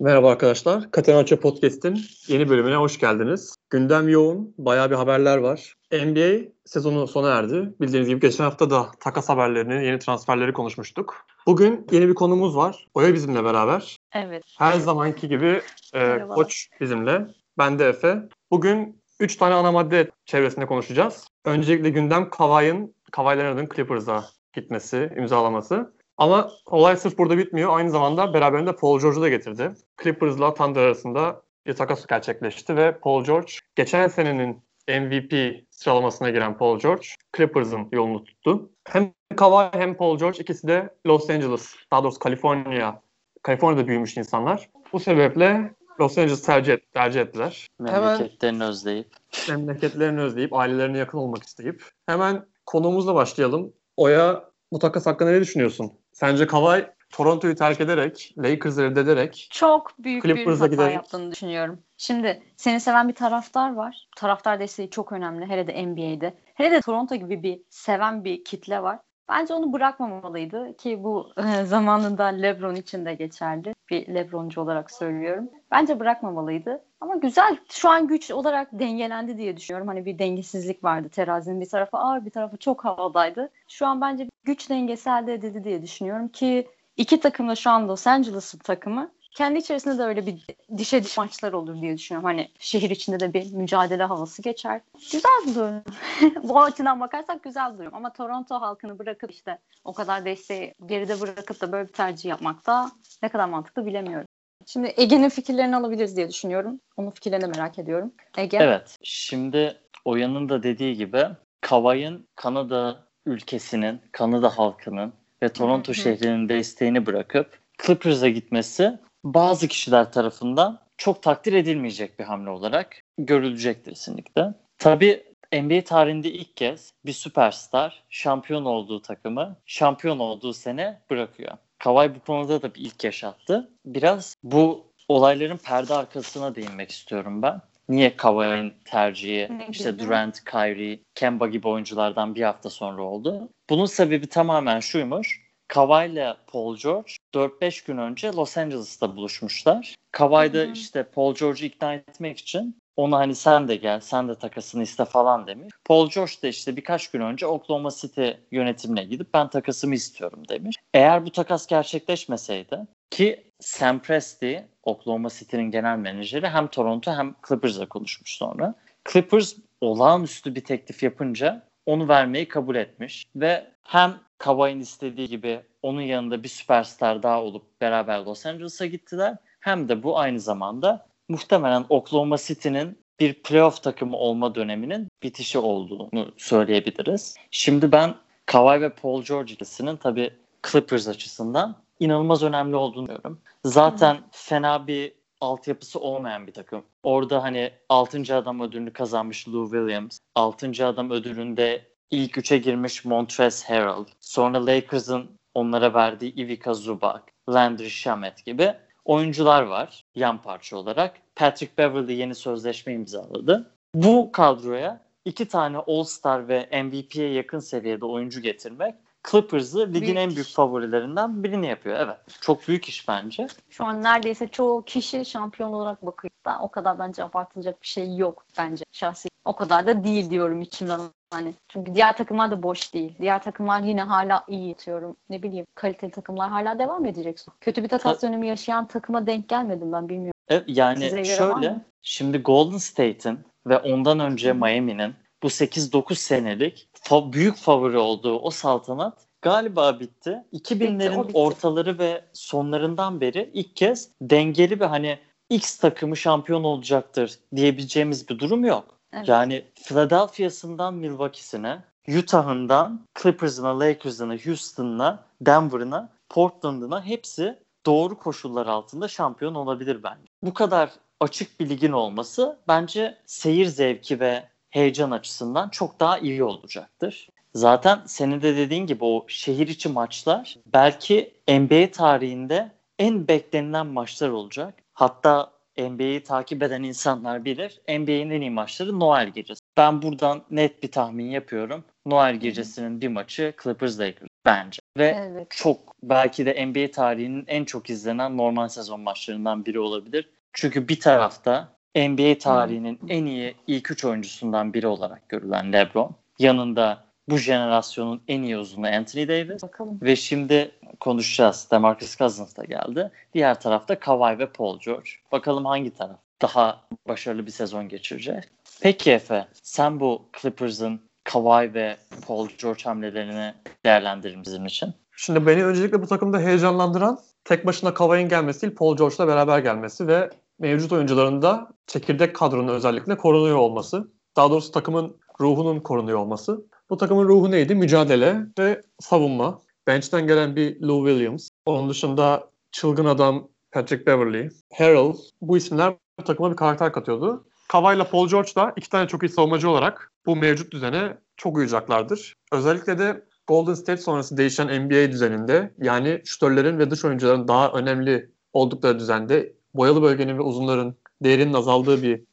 Merhaba arkadaşlar. Katenaço Podcast'in yeni bölümüne hoş geldiniz. Gündem yoğun, bayağı bir haberler var. NBA sezonu sona erdi. Bildiğiniz gibi geçen hafta da takas haberlerini, yeni transferleri konuşmuştuk. Bugün yeni bir konumuz var. Oya bizimle beraber. Evet. Her zamanki gibi e, koç bizimle. Ben de Efe. Bugün 3 tane ana madde çevresinde konuşacağız. Öncelikle gündem Kawhi'nin, Kawhi Leonard'ın Clippers'a gitmesi, imzalaması. Ama olay sırf burada bitmiyor. Aynı zamanda beraberinde Paul George'u da getirdi. Clippers'la Thunder arasında bir takas gerçekleşti ve Paul George geçen senenin MVP sıralamasına giren Paul George Clippers'ın yolunu tuttu. Hem Kawhi hem Paul George ikisi de Los Angeles, daha doğrusu Kaliforniya, Kaliforniya'da büyümüş insanlar. Bu sebeple Los Angeles tercih, et- tercih ettiler. Memleketlerini özleyip. Memleketlerini özleyip, ailelerine yakın olmak isteyip. Hemen konumuzla başlayalım. Oya bu takas hakkında ne düşünüyorsun? Sence Kawhi Toronto'yu terk ederek, Lakers'ı reddederek Çok büyük bir Clippers'a hata giderek- yaptığını düşünüyorum. Şimdi seni seven bir taraftar var. Taraftar desteği çok önemli. Hele de NBA'de. Hele de Toronto gibi bir seven bir kitle var. Bence onu bırakmamalıydı ki bu e, zamanında LeBron için de geçerli. Bir LeBroncu olarak söylüyorum. Bence bırakmamalıydı. Ama güzel. Şu an güç olarak dengelendi diye düşünüyorum. Hani bir dengesizlik vardı. Terazinin bir tarafı ağır bir tarafı çok havadaydı. Şu an bence güç dengesi elde edildi diye düşünüyorum ki iki takım da şu an Los Angeles'ın takımı. Kendi içerisinde de öyle bir dişe diş maçlar olur diye düşünüyorum. Hani şehir içinde de bir mücadele havası geçer. Güzel buluyorum. Bu açıdan bakarsak güzel buluyorum. Ama Toronto halkını bırakıp işte o kadar desteği geride bırakıp da böyle bir tercih yapmak da ne kadar mantıklı bilemiyorum. Şimdi Ege'nin fikirlerini alabiliriz diye düşünüyorum. Onun fikirlerini merak ediyorum. Ege. Evet. Şimdi Oya'nın da dediği gibi Kawhi'nin Kanada ülkesinin, Kanada halkının ve Toronto şehrinin desteğini bırakıp Clippers'a gitmesi bazı kişiler tarafından çok takdir edilmeyecek bir hamle olarak görülecek kesinlikle. Tabii NBA tarihinde ilk kez bir süperstar şampiyon olduğu takımı şampiyon olduğu sene bırakıyor. Kawhi bu konuda da bir ilk yaşattı. Biraz bu olayların perde arkasına değinmek istiyorum ben. Niye Kawhi'nin tercihi işte? Durant, Kyrie, Kemba gibi oyunculardan bir hafta sonra oldu? Bunun sebebi tamamen şuymuş. İle Paul George 4-5 gün önce Los Angeles'ta buluşmuşlar. Kawhi da işte Paul George'u ikna etmek için ona hani sen de gel, sen de takasını iste falan demiş. Paul George da işte birkaç gün önce Oklahoma City yönetimine gidip ben takasımı istiyorum demiş. Eğer bu takas gerçekleşmeseydi ki Sam Presti, Oklahoma City'nin genel menajeri hem Toronto hem Clippers'la konuşmuş sonra. Clippers olağanüstü bir teklif yapınca onu vermeyi kabul etmiş ve hem Kawhi'nin istediği gibi onun yanında bir süperstar daha olup beraber Los Angeles'a gittiler. Hem de bu aynı zamanda muhtemelen Oklahoma City'nin bir playoff takımı olma döneminin bitişi olduğunu söyleyebiliriz. Şimdi ben Kawhi ve Paul George ikisinin tabii Clippers açısından inanılmaz önemli olduğunu düşünüyorum. Zaten fena bir altyapısı olmayan bir takım. Orada hani 6. adam ödülünü kazanmış Lou Williams, 6. adam ödülünde ilk üçe girmiş Montrezl Harrell, sonra Lakers'ın onlara verdiği Ivica Zubac, Landry Shamet gibi oyuncular var yan parça olarak. Patrick Beverly yeni sözleşme imzaladı. Bu kadroya iki tane All-Star ve MVP'ye yakın seviyede oyuncu getirmek Clippers'ı ligin Büyük en iş. büyük favorilerinden birini yapıyor. Evet. Çok büyük iş bence. Şu an neredeyse çoğu kişi şampiyon olarak bakıyor. Ben o kadar bence abartılacak bir şey yok bence şahsi. O kadar da değil diyorum içimden hani. Çünkü diğer takımlar da boş değil. Diğer takımlar yine hala iyi diyorum. Ne bileyim kaliteli takımlar hala devam edecek. Kötü bir takas dönemi yaşayan takıma denk gelmedim ben bilmiyorum. Evet, yani şöyle şimdi Golden State'in ve ondan önce. Miami'nin bu 8-9 senelik fa- büyük favori olduğu o saltanat galiba bitti. 2000'lerin o bitti. ortaları ve sonlarından beri ilk kez dengeli bir hani X takımı şampiyon olacaktır diyebileceğimiz bir durum yok. Evet. Yani Philadelphia'sından Milwaukee'sine, Utah'ından Clippers'ına, Lakers'ına, Houston'ına, Denver'ına, Portland'ına hepsi doğru koşullar altında şampiyon olabilir bence. Bu kadar açık bir ligin olması bence seyir zevki ve heyecan açısından çok daha iyi olacaktır. Zaten senin de dediğin gibi o şehir içi maçlar belki NBA tarihinde en beklenilen maçlar olacak. Hatta NBA'yi takip eden insanlar bilir. NBA'nin en iyi maçları Noel gecesi. Ben buradan net bir tahmin yapıyorum. Noel gecesinin bir maçı Clippers Lakers bence. ve Evet. çok belki de NBA tarihinin en çok izlenen normal sezon maçlarından biri olabilir. Çünkü bir tarafta NBA tarihinin en iyi ilk üç oyuncusundan biri olarak görülen LeBron. Yanında bu jenerasyonun en iyi uzunu Anthony Davis. Bakalım. Ve şimdi konuşacağız. DeMarcus Cousins da geldi. Diğer tarafta Kawhi ve Paul George. Bakalım hangi taraf daha başarılı bir sezon geçirecek. Peki Efe, sen bu Clippers'ın Kawhi ve Paul George hamlelerini değerlendirir bizim için. Şimdi beni öncelikle bu takımda heyecanlandıran tek başına Kawhi'nin gelmesi değil Paul George'la beraber gelmesi ve mevcut oyuncuların da çekirdek kadronun özellikle korunuyor olması. Daha doğrusu takımın ruhunun korunuyor olması. Bu takımın ruhu neydi? Mücadele ve savunma. Bench'ten gelen bir Lou Williams. Onun dışında çılgın adam Patrick Beverly, Harrell. Bu isimler takıma bir karakter katıyordu. İle Paul George da iki tane çok iyi savunmacı olarak bu mevcut düzene çok uyacaklardır. Özellikle de Golden State sonrası değişen NBA düzeninde yani şütörlerin ve dış oyuncuların daha önemli oldukları düzende boyalı bölgenin ve uzunların değerinin azaldığı bir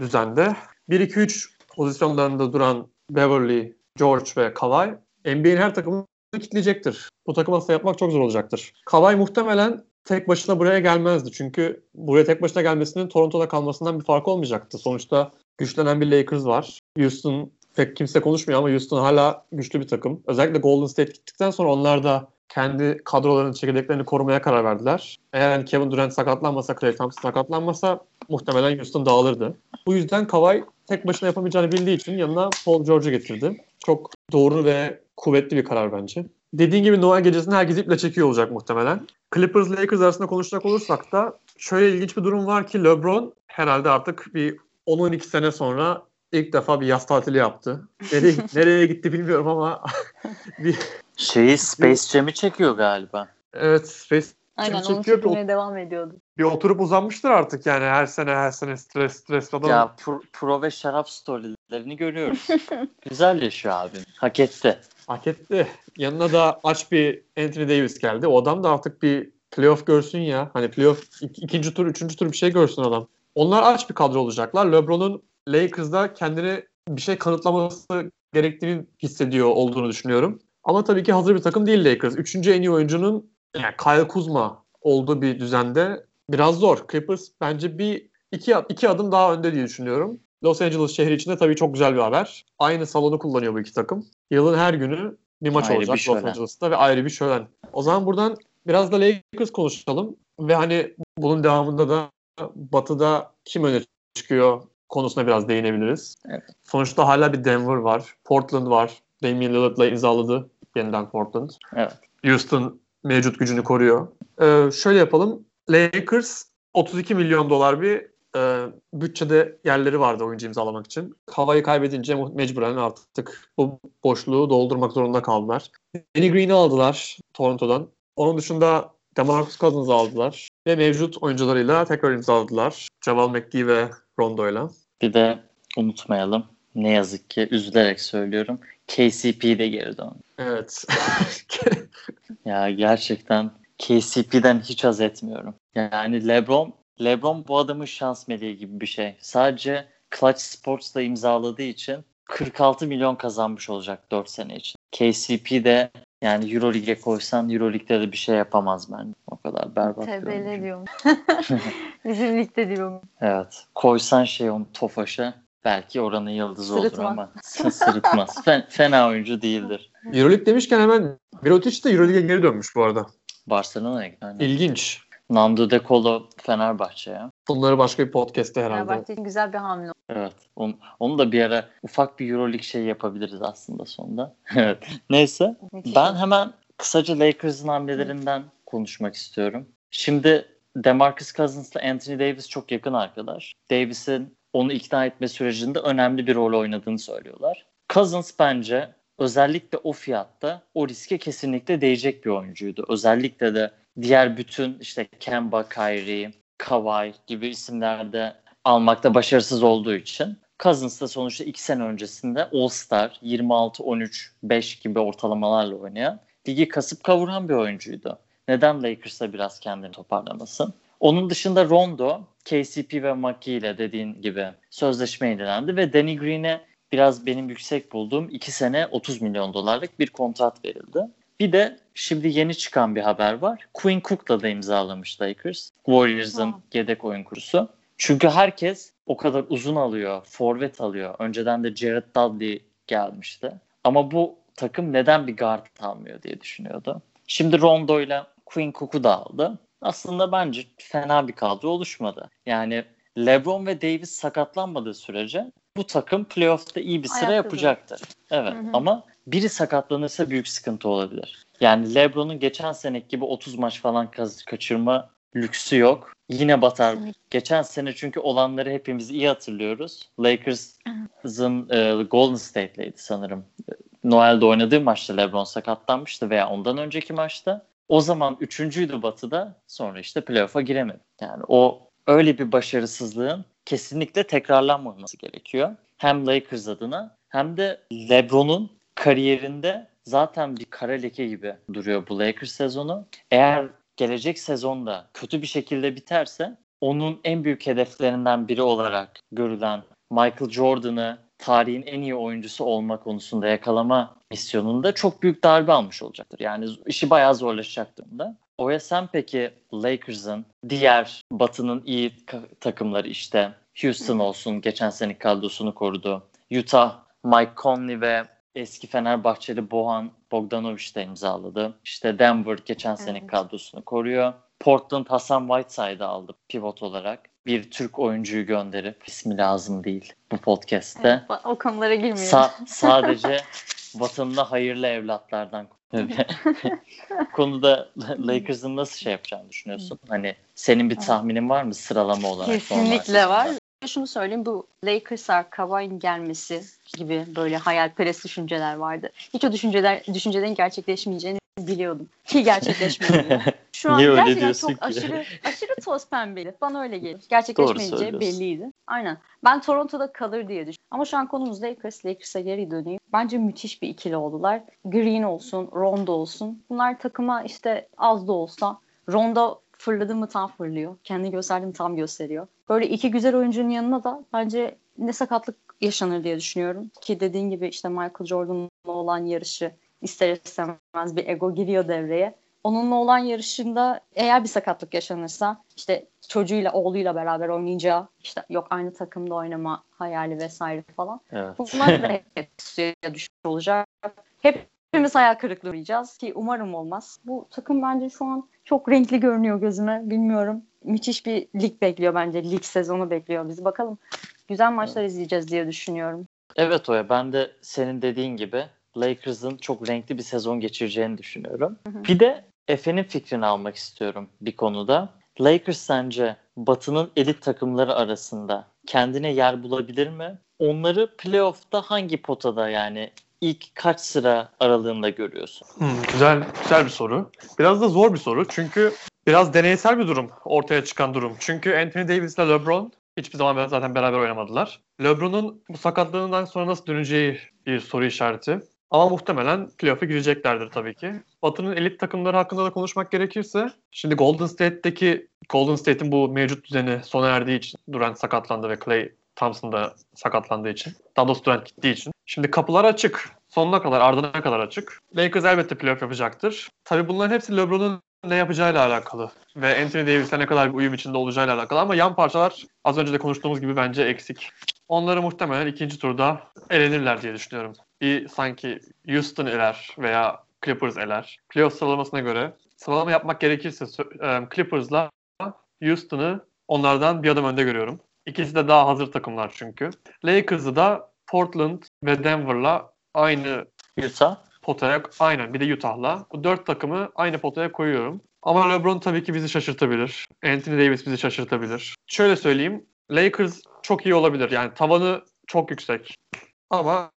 düzende 1-2-3 pozisyonlarında duran Beverly, George ve Kawhi NBA'in her takımını kitleyecektir. Bu takım aslında yapmak çok zor olacaktır. Kawhi muhtemelen tek başına buraya gelmezdi. Çünkü buraya tek başına gelmesinin Toronto'da kalmasından bir farkı olmayacaktı. Sonuçta güçlenen bir Lakers var. Houston pek kimse konuşmuyor ama Houston hala güçlü bir takım. Özellikle Golden State gittikten sonra onlar da kendi kadrolarının çekirdeklerini korumaya karar verdiler. Eğer hani Kevin Durant sakatlanmasa, Klay Thompson sakatlanmasa muhtemelen Houston dağılırdı. Bu yüzden Kawhi tek başına yapamayacağını bildiği için yanına Paul George'u getirdi. Çok doğru ve kuvvetli bir karar bence. Dediğin gibi Noel gecesini herkes iple çekiyor olacak muhtemelen. Clippers Lakers arasında konuşacak olursak da şöyle ilginç bir durum var ki LeBron herhalde artık bir 10-12 sene sonra ilk defa bir yaz tatili yaptı. Nereye, nereye gitti bilmiyorum ama bir Şeyi Space Jam'i çekiyor galiba. evet Space Aynen onu çekiyor, çekmeye devam ediyordu. bir oturup uzanmıştır artık yani her sene her sene stres stres adam. Ya pro, pro ve şarap storylerini görüyoruz. Güzel yaşıyor abim. Hak etti. Hak etti. Yanına da aç bir Anthony Davis geldi. O adam da artık bir playoff görsün ya. Hani playoff ik- ikinci tur, üçüncü tur bir şey görsün adam. Onlar aç bir kadro olacaklar. LeBron'un Lakers'da kendini bir şey kanıtlaması gerektiğini hissediyor olduğunu düşünüyorum. Ama tabii ki hazır bir takım değil Lakers. Üçüncü en iyi oyuncunun yani Kyle Kuzma olduğu bir düzende biraz zor. Clippers bence bir iki, iki adım daha önde diye düşünüyorum. Los Angeles şehri için de tabii çok güzel bir haber. Aynı salonu kullanıyor bu iki takım. Yılın her günü bir maç Ayrı olacak bir Los. Angeles'ta ve ayrı bir şölen. O zaman buradan biraz da Lakers konuşalım ve hani bunun devamında da Batı'da kim öne çıkıyor konusuna biraz değinebiliriz. Evet. Sonuçta hala bir Denver var, Portland var. Damian Lillard'la imzaladı yeniden Portland. Evet. Houston mevcut gücünü koruyor. Ee, şöyle yapalım. Lakers 32 milyon dolar bir e, bütçede yerleri vardı oyuncu imzalamak için. Havayı kaybedince mecburen artık bu boşluğu doldurmak zorunda kaldılar. Danny Green'i aldılar Toronto'dan. Onun dışında DeMarcus Cousins'ı aldılar. Ve mevcut oyuncularıyla tekrar imzaladılar. Javal McGee ve Rondo'yla. Bir de unutmayalım. Ne yazık ki üzülerek söylüyorum. KCP de geri döndü. Evet. Ya gerçekten KCP'den hiç haz etmiyorum. Yani LeBron, LeBron bu adamın şans meleği gibi bir şey. Sadece Clutch Sports'la imzaladığı için 46 milyon kazanmış olacak 4 sene için. KCP de yani Euroleague'e koysan Euroleague'de de bir şey yapamaz bence. O kadar berbat oyuncu. diyorum. Bizim ligde diyorum. Evet. Koysan şey onu Tofaş'a belki oranın yıldızı olur Sırıtmaz. ama sırıtmaz. Fen- fena oyuncu değildir. Euroleague demişken hemen Mirotic de Euroleague'e geri dönmüş bu arada. Barcelona'ya gitti. İlginç. Nando De Colo Fenerbahçe ya. Bunları başka bir podcast'te herhalde. Fenerbahçe için güzel bir hamle. Evet. Onu, onu da bir ara ufak bir Euroleague şey yapabiliriz aslında sonunda. evet. Neyse. Ben oldu. hemen kısaca Lakers'ın hamlelerinden konuşmak istiyorum. Şimdi DeMarcus Cousins'la Anthony Davis çok yakın arkadaş. Davis'in onu ikna etme sürecinde önemli bir rol oynadığını söylüyorlar. Cousins bence özellikle o fiyatta o riske kesinlikle değecek bir oyuncuydu. Özellikle de diğer bütün işte Kemba, Kyrie, Kawhi gibi isimlerde almakta başarısız olduğu için Cousins da sonuçta 2 sene öncesinde All-Star 26-13-5 gibi ortalamalarla oynayan ligi kasıp kavuran bir oyuncuydu. Neden Lakers'a biraz kendini toparlamasın? Onun dışında Rondo, KCP ve McGee ile dediğin gibi sözleşme yenilendi ve Danny Green'e biraz benim yüksek bulduğum 2 sene 30 milyon dolarlık bir kontrat verildi. Bir de şimdi yeni çıkan bir haber var. Quinn Cook'la da imzalamış Lakers. Warriors'ın yedek oyun kurusu. Çünkü herkes o kadar uzun alıyor, forvet alıyor. Önceden de Jared Dudley gelmişti. Ama bu takım neden bir guard almıyor diye düşünüyordu. Şimdi Rondo ile Quinn Cook'u da aldı. Aslında bence fena bir kadro oluşmadı. Yani LeBron ve Davis sakatlanmadığı sürece bu takım playoff'ta iyi bir sıra Ayakta yapacaktır. Evet Hı hı. ama biri sakatlanırsa büyük sıkıntı olabilir. Yani LeBron'un geçen seneki gibi 30 maç falan kaçırma lüksü yok. Yine batar. Kesinlikle. Geçen sene çünkü olanları hepimiz iyi hatırlıyoruz. Lakers'ın e, Golden State'leydi sanırım. Noel'de oynadığı maçta LeBron sakatlanmıştı veya ondan önceki maçta. O zaman üçüncüydü Batı'da. Sonra işte playoff'a giremedi. Yani o öyle bir başarısızlığın kesinlikle tekrarlanmaması gerekiyor. Hem Lakers adına hem de LeBron'un kariyerinde zaten bir kara leke gibi duruyor bu Lakers sezonu. Eğer gelecek sezonda kötü bir şekilde biterse onun en büyük hedeflerinden biri olarak görülen Michael Jordan'ı tarihin en iyi oyuncusu olma konusunda yakalama misyonunda çok büyük darbe almış olacaktır. Yani işi bayağı zorlaşacak durumda. Oya sen peki Lakers'ın diğer Batı'nın iyi takımları işte Houston olsun geçen seneki kadrosunu korudu. Utah, Mike Conley ve eski Fenerbahçeli Bohan Bogdanovic de imzaladı. İşte Denver geçen seneki Evet. kadrosunu koruyor. Portland Hasan Whiteside'ı aldı pivot olarak. Bir Türk oyuncuyu gönderip ismi lazım değil bu podcast'te. Evet, o konulara girmiyorum. Sa- sadece vatanına hayırlı evlatlardan konuda Lakers'ın nasıl şey yapacağını düşünüyorsun? Hani senin bir tahminin var mı sıralama olarak? Kesinlikle var. Şunu söyleyeyim bu Lakers'a Kawhi'nin gelmesi gibi böyle hayalperest düşünceler vardı. Hiç o düşünceler düşüncelerin gerçekleşmeyeceğini biliyordum. Ki gerçekleşmedi. Şu an Niye gerçekten çok ki? aşırı aşırı toz pembeli. Bana öyle gelir. Gerçekleşmeyeceği belliydi. Aynen. Ben Toronto'da kalır diye düşünüyorum. Ama şu an konumuz Lakers. Lakers'a geri döneyim. Bence müthiş bir ikili oldular. Green olsun, Rondo olsun. Bunlar takıma işte az da olsa Rondo fırladı mı tam fırlıyor. Kendi gösterdi mi tam gösteriyor. Böyle iki güzel oyuncunun yanına da bence ne sakatlık yaşanır diye düşünüyorum. Ki dediğin gibi işte Michael Jordan'la olan yarışı ister istemez bir ego giriyor devreye. Onunla olan yarışında eğer bir sakatlık yaşanırsa işte çocuğuyla oğluyla beraber oynayacağı işte yok aynı takımda oynama hayali vesaire falan. Evet. Bunlar da hep suya düşmüş olacak. Hepimiz hayal kırıklığı uğrayacağız ki umarım olmaz. Bu takım bence şu an çok renkli görünüyor gözüme. Bilmiyorum. Müthiş bir lig bekliyor bence. Lig sezonu bekliyor bizi. Bakalım. Güzel maçlar izleyeceğiz diye düşünüyorum. Evet Oya ben de senin dediğin gibi Lakers'ın çok renkli bir sezon geçireceğini düşünüyorum. hı. Bir de Efe'nin fikrini almak istiyorum bir konuda. Lakers sence Batı'nın elit takımları arasında kendine yer bulabilir mi? Onları playoff'ta hangi potada yani ilk kaç sıra aralığında görüyorsun? Hmm, güzel güzel bir soru. Biraz da zor bir soru çünkü biraz deneysel bir durum ortaya çıkan durum. Çünkü Anthony Davis ile LeBron hiçbir zaman zaten beraber oynamadılar. LeBron'un bu sakatlığından sonra nasıl döneceği bir soru işareti. Ama muhtemelen playoff'a gireceklerdir tabii ki. Batı'nın elit takımları hakkında da konuşmak gerekirse şimdi Golden State'deki Golden State'in bu mevcut düzeni sona erdiği için Durant sakatlandı ve Clay Thompson da sakatlandığı için. Daha doğrusu Durant gittiği için. Şimdi kapılar açık. Sonuna kadar, ardına kadar açık. Lakers elbette playoff yapacaktır. Tabii bunların hepsi LeBron'un ne yapacağıyla alakalı. Ve Anthony Davis'le ne kadar bir uyum içinde olacağıyla alakalı. Ama yan parçalar az önce de konuştuğumuz gibi bence eksik. Onları muhtemelen ikinci turda elenirler diye düşünüyorum. Bir sanki Houston eler veya Clippers eler. Playoff sıralamasına göre sıralama yapmak gerekirse Clippers'la Houston'ı onlardan bir adım önde görüyorum. İkisi de daha hazır takımlar çünkü. Lakers'ı da Portland ve Denver'la aynı Utah? potaya aynen bir de Utah'la. Bu dört takımı aynı potaya koyuyorum. Ama LeBron tabii ki bizi şaşırtabilir. Anthony Davis bizi şaşırtabilir. Şöyle söyleyeyim. Lakers çok iyi olabilir. Yani tavanı çok yüksek. Ama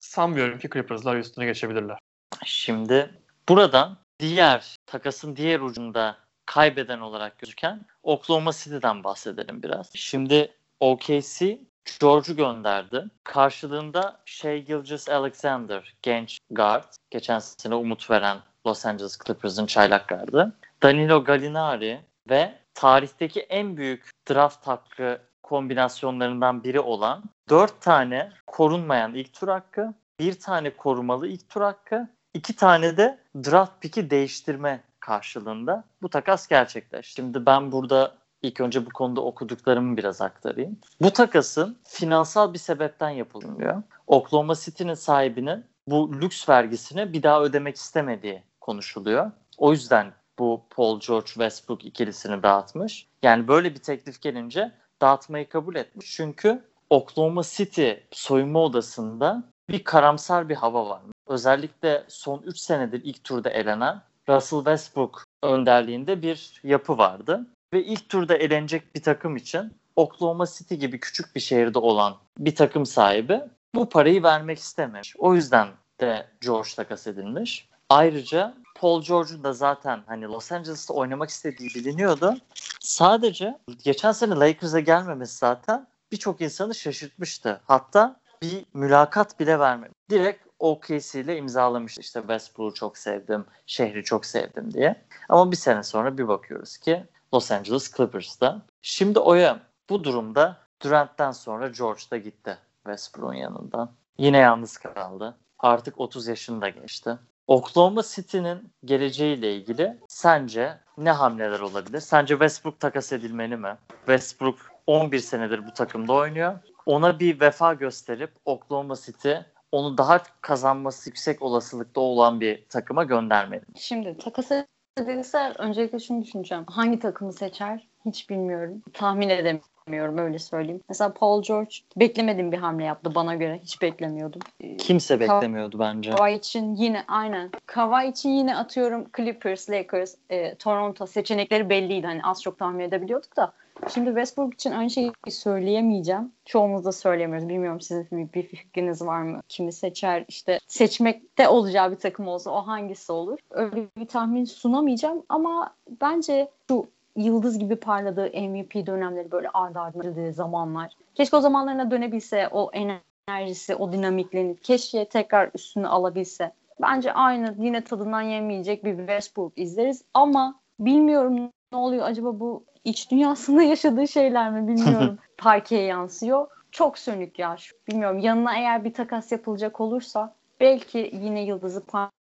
sanmıyorum ki Clippers'lar üstüne geçebilirler. Şimdi buradan diğer takasın diğer ucunda kaybeden olarak gözüken Oklahoma City'den bahsedelim biraz. Şimdi OKC George'u gönderdi. Karşılığında Shea Gilgis Alexander genç guard. Geçen sene umut veren Los Angeles Clippers'ın çaylak gardı. Danilo Gallinari ve tarihteki en büyük draft hakkı kombinasyonlarından biri olan 4 tane korunmayan ilk tur hakkı, bir tane korumalı ilk tur hakkı iki tane de draft pick'i değiştirme karşılığında bu takas gerçekleşti. Şimdi ben burada ilk önce bu konuda okuduklarımı biraz aktarayım. Bu takasın finansal bir sebepten yapılıyor. Oklahoma City'nin sahibinin bu lüks vergisini bir daha ödemek istemediği konuşuluyor. O yüzden bu Paul George Westbrook ikilisini dağıtmış. Yani böyle bir teklif gelince dağıtmayı kabul etmiş. Çünkü Oklahoma City soyunma odasında bir karamsar bir hava var. Özellikle son 3 senedir ilk turda elenen Russell Westbrook önderliğinde bir yapı vardı. Ve ilk turda elenecek bir takım için Oklahoma City gibi küçük bir şehirde olan bir takım sahibi bu parayı vermek istememiş. O yüzden de George takas edilmiş. Ayrıca Paul George'un da zaten hani Los Angeles'ta oynamak istediği biliniyordu. Sadece geçen sene Lakers'a gelmemesi zaten birçok insanı şaşırtmıştı. Hatta bir mülakat bile vermemiş. Direkt OKC ile imzalamış işte Westbrook'u çok sevdim, şehri çok sevdim diye. Ama bir sene sonra bir bakıyoruz ki Los Angeles Clippers'ta. Şimdi Oya bu durumda Durant'ten sonra George da gitti Westbrook'un yanından. Yine yalnız kaldı. Artık 30 yaşında geçti. Oklahoma City'nin geleceğiyle ilgili sence ne hamleler olabilir? Sence Westbrook takas edilmeli mi? Westbrook 11 senedir bu takımda oynuyor. Ona bir vefa gösterip Oklahoma City onu daha kazanması yüksek olasılıkta olan bir takıma göndermeli. Şimdi takas edilse öncelikle şunu düşüneceğim. Hangi takımı seçer hiç bilmiyorum. Tahmin edemiyorum öyle söyleyeyim. Mesela Paul George beklemediğim bir hamle yaptı bana göre. Hiç beklemiyordum. Kimse beklemiyordu bence. Kawhi için yine aynen. Kawhi için yine atıyorum Clippers, Lakers, e, Toronto seçenekleri belliydi. Hani az çok tahmin edebiliyorduk da. Şimdi Westbrook için aynı şeyi söyleyemeyeceğim. Çoğumuz da söyleyemiyoruz. Bilmiyorum sizin bir, bir fikriniz var mı? Kimi seçer? İşte seçmekte olacağı bir takım olsa o hangisi olur? Öyle bir tahmin sunamayacağım ama bence şu yıldız gibi parladığı MVP dönemleri böyle ardı ardına zamanlar. Keşke o zamanlarına dönebilse o enerjisi, o dinamiklerini keşke tekrar üstüne alabilse. Bence aynı yine tadından yemeyecek bir Westbrook izleriz ama bilmiyorum ne oluyor acaba bu iç dünyasında yaşadığı şeyler mi bilmiyorum. Parkeye yansıyor. Çok sönük ya. Bilmiyorum yanına eğer bir takas yapılacak olursa belki yine yıldızı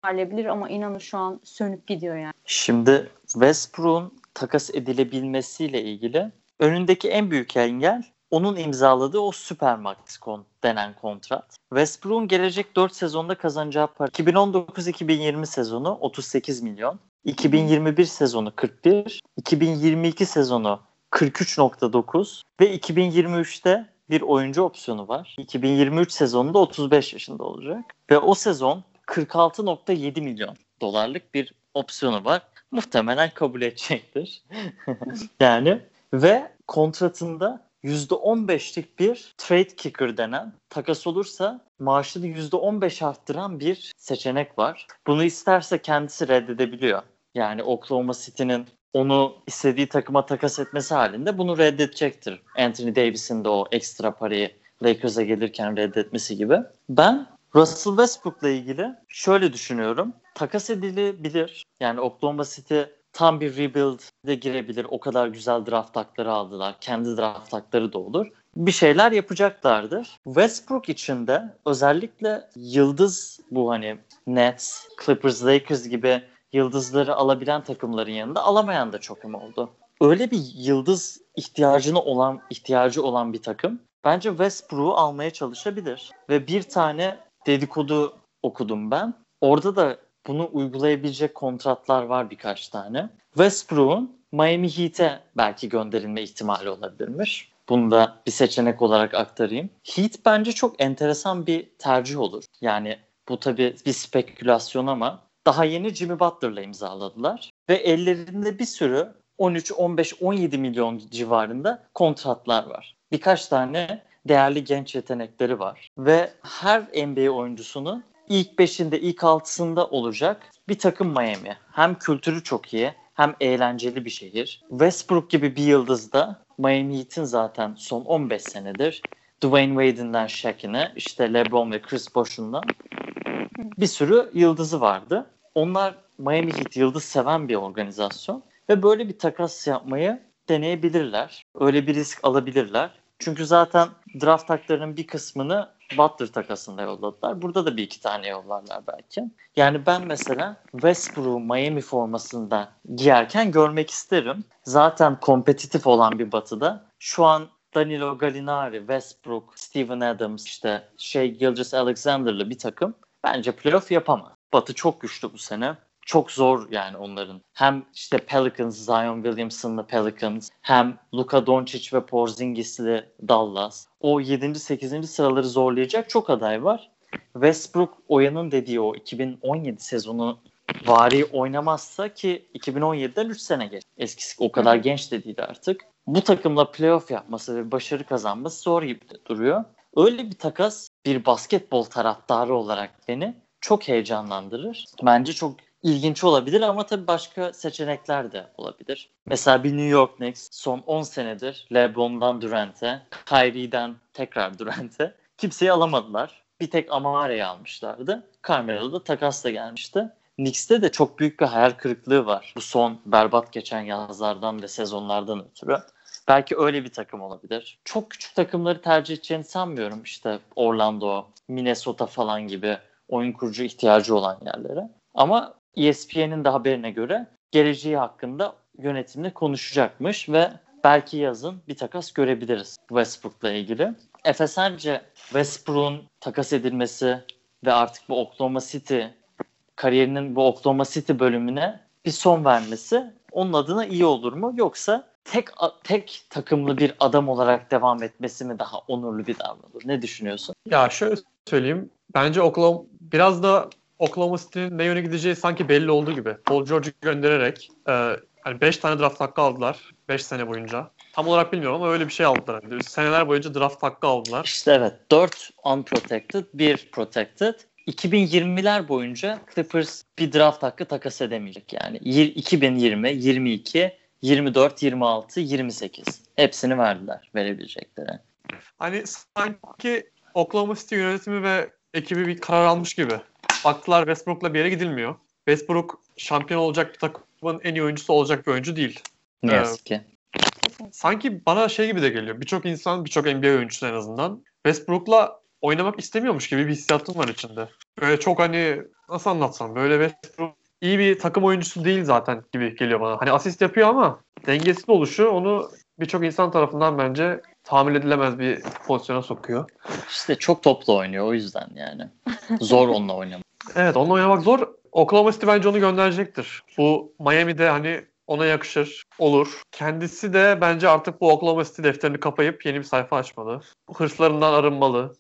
parlayabilir ama inanın şu an sönüp gidiyor yani. Şimdi Westbrook'un takas edilebilmesiyle ilgili önündeki en büyük engel onun imzaladığı o Supermax kon denen kontrat. Westbrook'un gelecek 4 sezonda kazanacağı para 2019-2020 sezonu 38 milyon. 2021 sezonu 41, 2022 sezonu 43.9 ve 2023'te bir oyuncu opsiyonu var. 2023 sezonunda 35 yaşında olacak ve o sezon 46.7 milyon dolarlık bir opsiyonu var. Muhtemelen kabul edecektir. yani ve kontratında %15'lik bir trade kicker denen takas olursa maaşını %15 arttıran bir seçenek var. Bunu isterse kendisi reddedebiliyor. Yani Oklahoma City'nin onu istediği takıma takas etmesi halinde bunu reddedecektir. Anthony Davis'in de o ekstra parayı Lakers'a gelirken reddetmesi gibi. Ben Russell Westbrook'la ilgili şöyle düşünüyorum. Takas edilebilir. Yani Oklahoma City tam bir rebuild'e girebilir. O kadar güzel draft hakları aldılar. Kendi draft hakları da olur. Bir şeyler yapacaklardır. Westbrook için de özellikle yıldız bu hani Nets, Clippers, Lakers gibi yıldızları alabilen takımların yanında alamayan da çok ama oldu. Öyle bir yıldız ihtiyacını olan ihtiyacı olan bir takım bence Westbrook'u almaya çalışabilir. Ve bir tane dedikodu okudum ben. Orada da bunu uygulayabilecek kontratlar var birkaç tane. Westbrook'un Miami Heat'e belki gönderilme ihtimali olabilirmiş. Bunu da bir seçenek olarak aktarayım. Heat bence çok enteresan bir tercih olur. Yani bu tabii bir spekülasyon ama daha yeni Jimmy Butler'la imzaladılar. Ve ellerinde bir sürü 13, 15, 17 milyon civarında kontratlar var. Birkaç tane değerli genç yetenekleri var. Ve her NBA oyuncusunun ilk 5'inde, ilk 6'sında olacak bir takım Miami. Hem kültürü çok iyi hem eğlenceli bir şehir. Westbrook gibi bir yıldız da Miami Heat'in zaten son 15 senedir Dwayne Wade'inden Shaq'ine işte LeBron ve Chris Bosh'undan bir sürü yıldızı vardı. Onlar Miami Heat yıldız seven bir organizasyon ve böyle bir takas yapmayı deneyebilirler. Öyle bir risk alabilirler. Çünkü zaten draft haklarının bir kısmını Butler takasında yolladılar. Burada da bir iki tane yollarlar belki. Yani ben mesela Westbrook Miami formasında giyerken görmek isterim. Zaten kompetitif olan bir batıda şu an Danilo Gallinari, Westbrook, Steven Adams, işte şey Gilgis Alexander'lı bir takım bence playoff yapamaz. Batı çok güçlü bu sene. Çok zor yani onların. Hem işte Pelicans, Zion Williamson'lı Pelicans, hem Luka Doncic ve Porzingis'li Dallas. O 7. 8. sıraları zorlayacak çok aday var. Westbrook Oya'nın dediği o 2017 sezonu vari oynamazsa ki 2017'den 3 sene geç. Eskisi o kadar genç de değil artık. Bu takımla playoff yapması ve başarı kazanması zor gibi duruyor. Öyle bir takas bir basketbol taraftarı olarak beni çok heyecanlandırır. Bence çok ilginç olabilir ama tabii başka seçenekler de olabilir. Mesela bir New York Knicks son 10 senedir LeBron'dan Durant'e, Kyrie'den tekrar Durant'e kimseyi alamadılar. Bir tek Amare'yi almışlardı. Carmelo da takasla gelmişti. Knicks'te de çok büyük bir hayal kırıklığı var. Bu son berbat geçen yazlardan ve sezonlardan ötürü. Belki öyle bir takım olabilir. Çok küçük takımları tercih edeceğini sanmıyorum. İşte Orlando, Minnesota falan gibi oyun kurucu ihtiyacı olan yerlere. Ama ESPN'in de haberine göre geleceği hakkında yönetimle konuşacakmış ve belki yazın bir takas görebiliriz Westbrook'la ilgili. Efe sence Westbrook'un takas edilmesi ve artık bu Oklahoma City kariyerinin bu Oklahoma City bölümüne bir son vermesi onun adına iyi olur mu? Yoksa tek tek takımlı bir adam olarak devam etmesi mi daha onurlu bir davranış? Ne düşünüyorsun? Ya şöyle söyleyeyim. Bence Oklahoma biraz da Oklahoma City'nin ne yöne gideceği sanki belli olduğu gibi. Paul George'u göndererek e, hani 5 tane draft hakkı aldılar 5 sene boyunca. Tam olarak bilmiyorum ama öyle bir şey aldılar. Yani seneler boyunca draft hakkı aldılar. İşte evet 4 unprotected, 1 protected. 2020'ler boyunca Clippers bir draft hakkı takas edemeyecek yani. 2020, 22, 24, 26, 28. Hepsini verdiler verebilecekleri. Hani sanki Oklahoma City yönetimi ve ekibi bir karar almış gibi. Baktılar Westbrook'la bir yere gidilmiyor. Westbrook şampiyon olacak bir takımın en iyi oyuncusu olacak bir oyuncu değil. Ne ee, yazık ki. Sanki bana şey gibi de geliyor. Birçok insan, birçok NBA oyuncusu en azından Westbrook'la oynamak istemiyormuş gibi bir hissiyatım var içinde. Böyle çok hani nasıl anlatsam böyle Westbrook iyi bir takım oyuncusu değil zaten gibi geliyor bana. Hani asist yapıyor ama dengesiz oluşu onu birçok insan tarafından bence tahammül edilemez bir pozisyona sokuyor. İşte çok toplu oynuyor o yüzden yani. Zor onunla oynamak. Evet onunla oynamak zor. Oklahoma City bence onu gönderecektir. Bu Miami'de hani ona yakışır, olur. Kendisi de bence artık bu Oklahoma City defterini kapayıp yeni bir sayfa açmalı. Hırslarından arınmalı.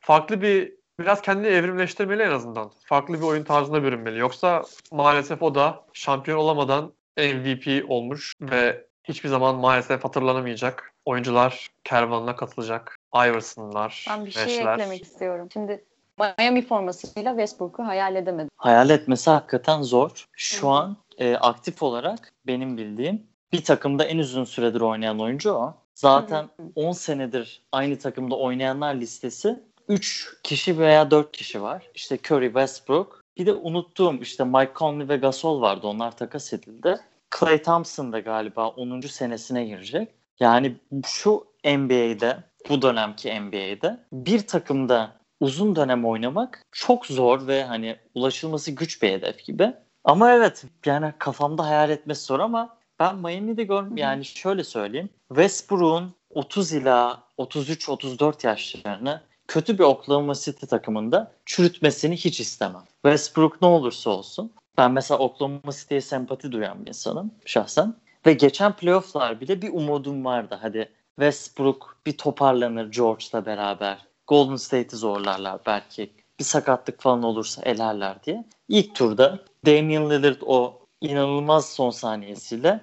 Farklı bir biraz kendini evrimleştirmeli en azından. Farklı bir oyun tarzına bürünmeli. Yoksa maalesef o da şampiyon olamadan MVP olmuş ve hiçbir zaman maalesef hatırlanamayacak oyuncular kervanına katılacak. Iverson'lar, Ben bir şey Nash'ler. eklemek istiyorum. Şimdi Miami formasıyla Westbrook'u hayal edemedim. Hayal etmesi hakikaten zor. Şu Hı. an e, aktif olarak benim bildiğim bir takımda en uzun süredir oynayan oyuncu o. Zaten Hı. 10 senedir aynı takımda oynayanlar listesi 3 kişi veya 4 kişi var. İşte Curry, Westbrook. Bir de unuttuğum işte Mike Conley ve Gasol vardı. Onlar takas edildi. Clay Thompson da galiba 10. senesine girecek. Yani şu NBA'de, bu dönemki NBA'de bir takımda uzun dönem oynamak çok zor ve hani ulaşılması güç bir hedef gibi. Ama evet yani kafamda hayal etmesi zor ama ben Miami'de gör yani şöyle söyleyeyim. Westbrook'un 30 ila 33-34 yaşlarını kötü bir Oklahoma City takımında çürütmesini hiç istemem. Westbrook ne olursa olsun. Ben mesela Oklahoma City'ye sempati duyan bir insanım şahsen. Ve geçen playofflar bile bir umudum vardı. Hadi Westbrook bir toparlanır George'la beraber. Golden State'i zorlarlar belki. Bir sakatlık falan olursa elerler diye. İlk turda Damian Lillard o inanılmaz son saniyesiyle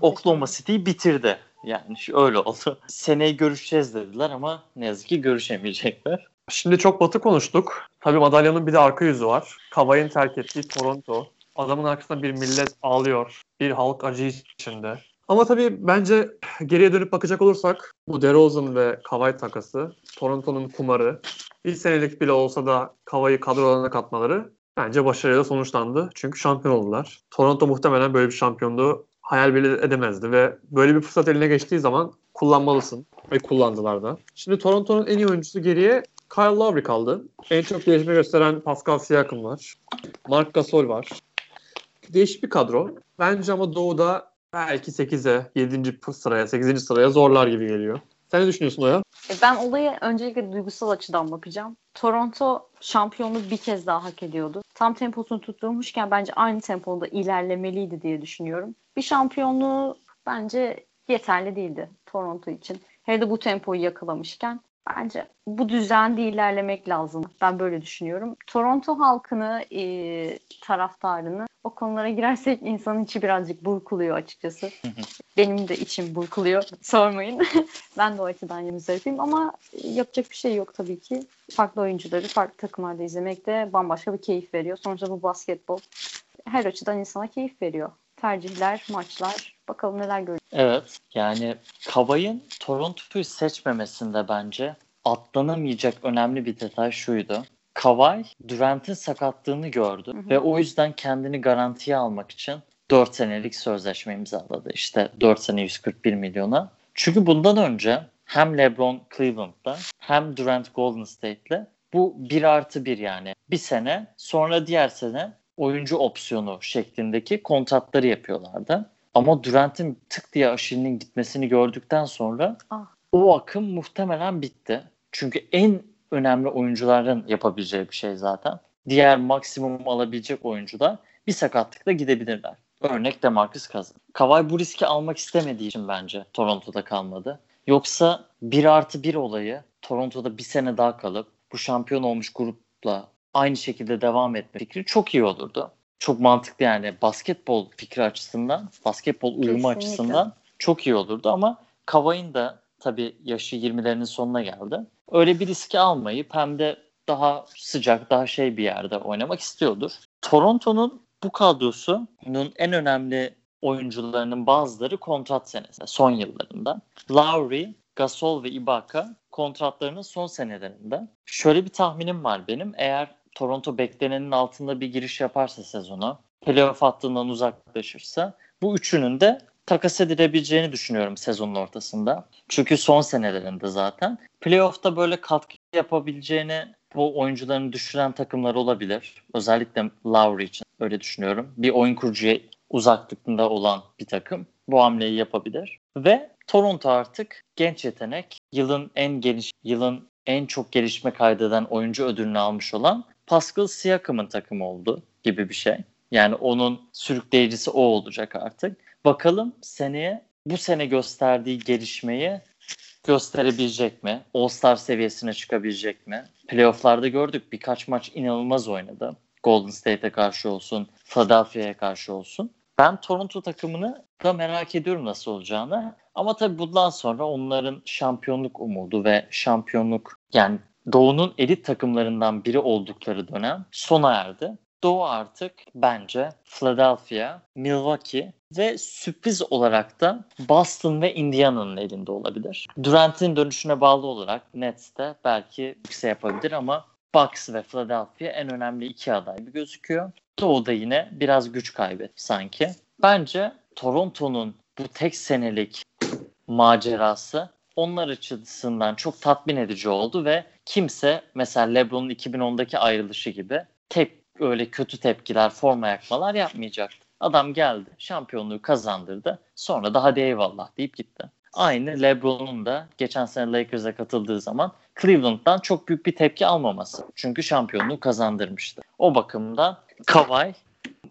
Oklahoma City'yi bitirdi. Yani öyle oldu. Seneyi görüşeceğiz dediler ama ne yazık ki görüşemeyecekler. Şimdi çok batı konuştuk. Tabii madalyanın bir de arka yüzü var. Kavay'ın terk ettiği Toronto. Adamın arkasında bir millet ağlıyor. Bir halk acı içinde. Ama tabii bence geriye dönüp bakacak olursak bu DeRozan ve Kawhi takası, Toronto'nun kumarı, bir senelik bile olsa da Kawhi'yi kadrolarına katmaları bence başarıyla sonuçlandı. Çünkü şampiyon oldular. Toronto muhtemelen böyle bir şampiyonluğu hayal bile edemezdi ve böyle bir fırsat eline geçtiği zaman kullanmalısın ve kullandılar da. Şimdi Toronto'nun en iyi oyuncusu geriye Kyle Lowry kaldı. En çok gelişme gösteren Pascal Siakam var. Mark Gasol var. Değişik bir kadro. Bence ama Doğu'da belki 8'e, 7. sıraya, 8. sıraya zorlar gibi geliyor. Sen ne düşünüyorsun Oya? E, ben olaya öncelikle duygusal açıdan bakacağım. Toronto şampiyonluğu bir kez daha hak ediyordu. Tam temposunu tutturmuşken bence aynı tempoda ilerlemeliydi diye düşünüyorum. Bir şampiyonluğu bence yeterli değildi Toronto için. Hele de bu tempoyu yakalamışken bence bu düzende ilerlemek lazım. Ben böyle düşünüyorum. Toronto halkını, e, taraftarını o konulara girersek insanın içi birazcık burkuluyor açıkçası. Benim de içim burkuluyor. Sormayın. ben de o açıdan müzdaripim ama yapacak bir şey yok tabii ki. Farklı oyuncuları farklı takımlarda izlemek de bambaşka bir keyif veriyor. Sonuçta bu basketbol her açıdan insana keyif veriyor. Tercihler, maçlar. Bakalım neler göreceğiz. Evet. Yani Kavay'ın Toronto'yu seçmemesinde bence atlanamayacak önemli bir detay şuydu. Kavay Durant'in sakatlığını gördü Hı hı. ve o yüzden kendini garantiye almak için 4 senelik sözleşme imzaladı. İşte 4 sene 141 milyona. Çünkü bundan önce hem LeBron Cleveland'da hem Durant Golden State'le bu 1 artı 1 yani. Bir sene sonra diğer sene oyuncu opsiyonu şeklindeki kontratları yapıyorlardı. Ama Durant'in tık diye Aşil'in gitmesini gördükten sonra Ah. o akım muhtemelen bitti. Çünkü en önemli oyuncuların yapabileceği bir şey zaten. Diğer maksimum alabilecek oyuncular bir sakatlıkla gidebilirler. Örnek de Marcus Cousins. Kawhi bu riski almak istemediği için bence Toronto'da kalmadı. Yoksa 1 artı 1 olayı Toronto'da bir sene daha kalıp bu şampiyon olmuş grupla aynı şekilde devam etme fikri çok iyi olurdu. Çok mantıklı yani basketbol fikri açısından, basketbol uyumu Kesinlikle. açısından çok iyi olurdu ama Kawhi'nin da tabii yaşı 20'lerinin sonuna geldi. Öyle bir riski almayıp hem de daha sıcak, daha şey bir yerde oynamak istiyordur. Toronto'nun bu kadrosunun en önemli oyuncularının bazıları kontrat senesi, son yıllarında. Lowry, Gasol ve Ibaka kontratlarının son senelerinde. Şöyle bir tahminim var benim. Eğer Toronto beklenenin altında bir giriş yaparsa sezonu, playoff hattından uzaklaşırsa bu üçünün de takas edilebileceğini düşünüyorum sezonun ortasında. Çünkü son senelerinde zaten. Playoff'ta böyle katkı yapabileceğini bu oyuncuların düşüren takımlar olabilir. Özellikle Lowry için öyle düşünüyorum. Bir oyun kurucuya uzaklıkında olan bir takım bu hamleyi yapabilir. Ve Toronto artık genç yetenek, yılın en geniş, yılın en çok gelişme kaydeden oyuncu ödülünü almış olan Pascal Siakam'ın takımı oldu gibi bir şey. Yani onun sürükleyicisi o olacak artık. Bakalım seneye bu sene gösterdiği gelişmeyi gösterebilecek mi? All-Star seviyesine çıkabilecek mi? Playoff'larda gördük birkaç maç inanılmaz oynadı. Golden State'e karşı olsun, Philadelphia'ya karşı olsun. Ben Toronto takımını da merak ediyorum nasıl olacağını. Ama tabii bundan sonra onların şampiyonluk umudu ve şampiyonluk yani Doğu'nun elit takımlarından biri oldukları dönem sona erdi. Doğu artık bence Philadelphia, Milwaukee ve sürpriz olarak da Boston ve Indiana'nın elinde olabilir. Durant'in dönüşüne bağlı olarak Nets de belki yükse yapabilir ama Bucks ve Philadelphia en önemli iki aday gibi gözüküyor. Doğu'da yine biraz güç kaybetti sanki. Bence Toronto'nun bu tek senelik macerası onlar açısından çok tatmin edici oldu ve kimse mesela LeBron'un 2010'daki ayrılışı gibi tep öyle kötü tepkiler, forma yakmalar yapmayacaktı. Adam geldi, şampiyonluğu kazandırdı. Sonra da hadi eyvallah deyip gitti. Aynı LeBron'un da geçen sene Lakers'a katıldığı zaman Cleveland'dan çok büyük bir tepki almaması. Çünkü şampiyonluğu kazandırmıştı. O bakımdan Kawhi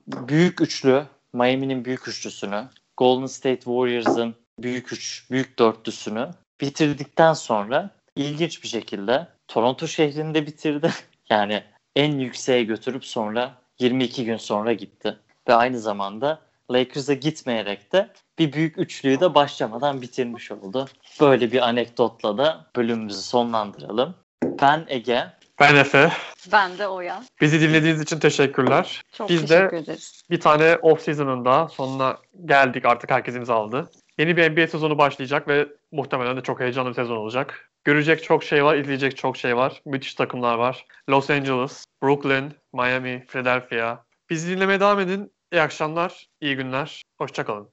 büyük üçlü, Miami'nin büyük üçlüsünü, Golden State Warriors'ın büyük üç, büyük dörtlüsünü bitirdikten sonra ilginç bir şekilde Toronto şehrinde bitirdi. Yani en yükseğe götürüp sonra 22 gün sonra gitti. Ve aynı zamanda Lakers'a gitmeyerek de bir büyük üçlüyü de başlamadan bitirmiş oldu. Böyle bir anekdotla da bölümümüzü sonlandıralım. Ben Ege. Ben Efe. Ben de Oya. Bizi dinlediğiniz için teşekkürler. Çok Biz de- teşekkür ederiz. Bir tane off season'ın da sonuna geldik artık herkes imzaladı. Yeni bir NBA sezonu başlayacak ve muhtemelen de çok heyecanlı bir sezon olacak. Görecek çok şey var, izleyecek çok şey var. Müthiş takımlar var. Los Angeles, Brooklyn, Miami, Philadelphia. Bizi dinlemeye devam edin. İyi akşamlar, iyi günler. Hoşçakalın.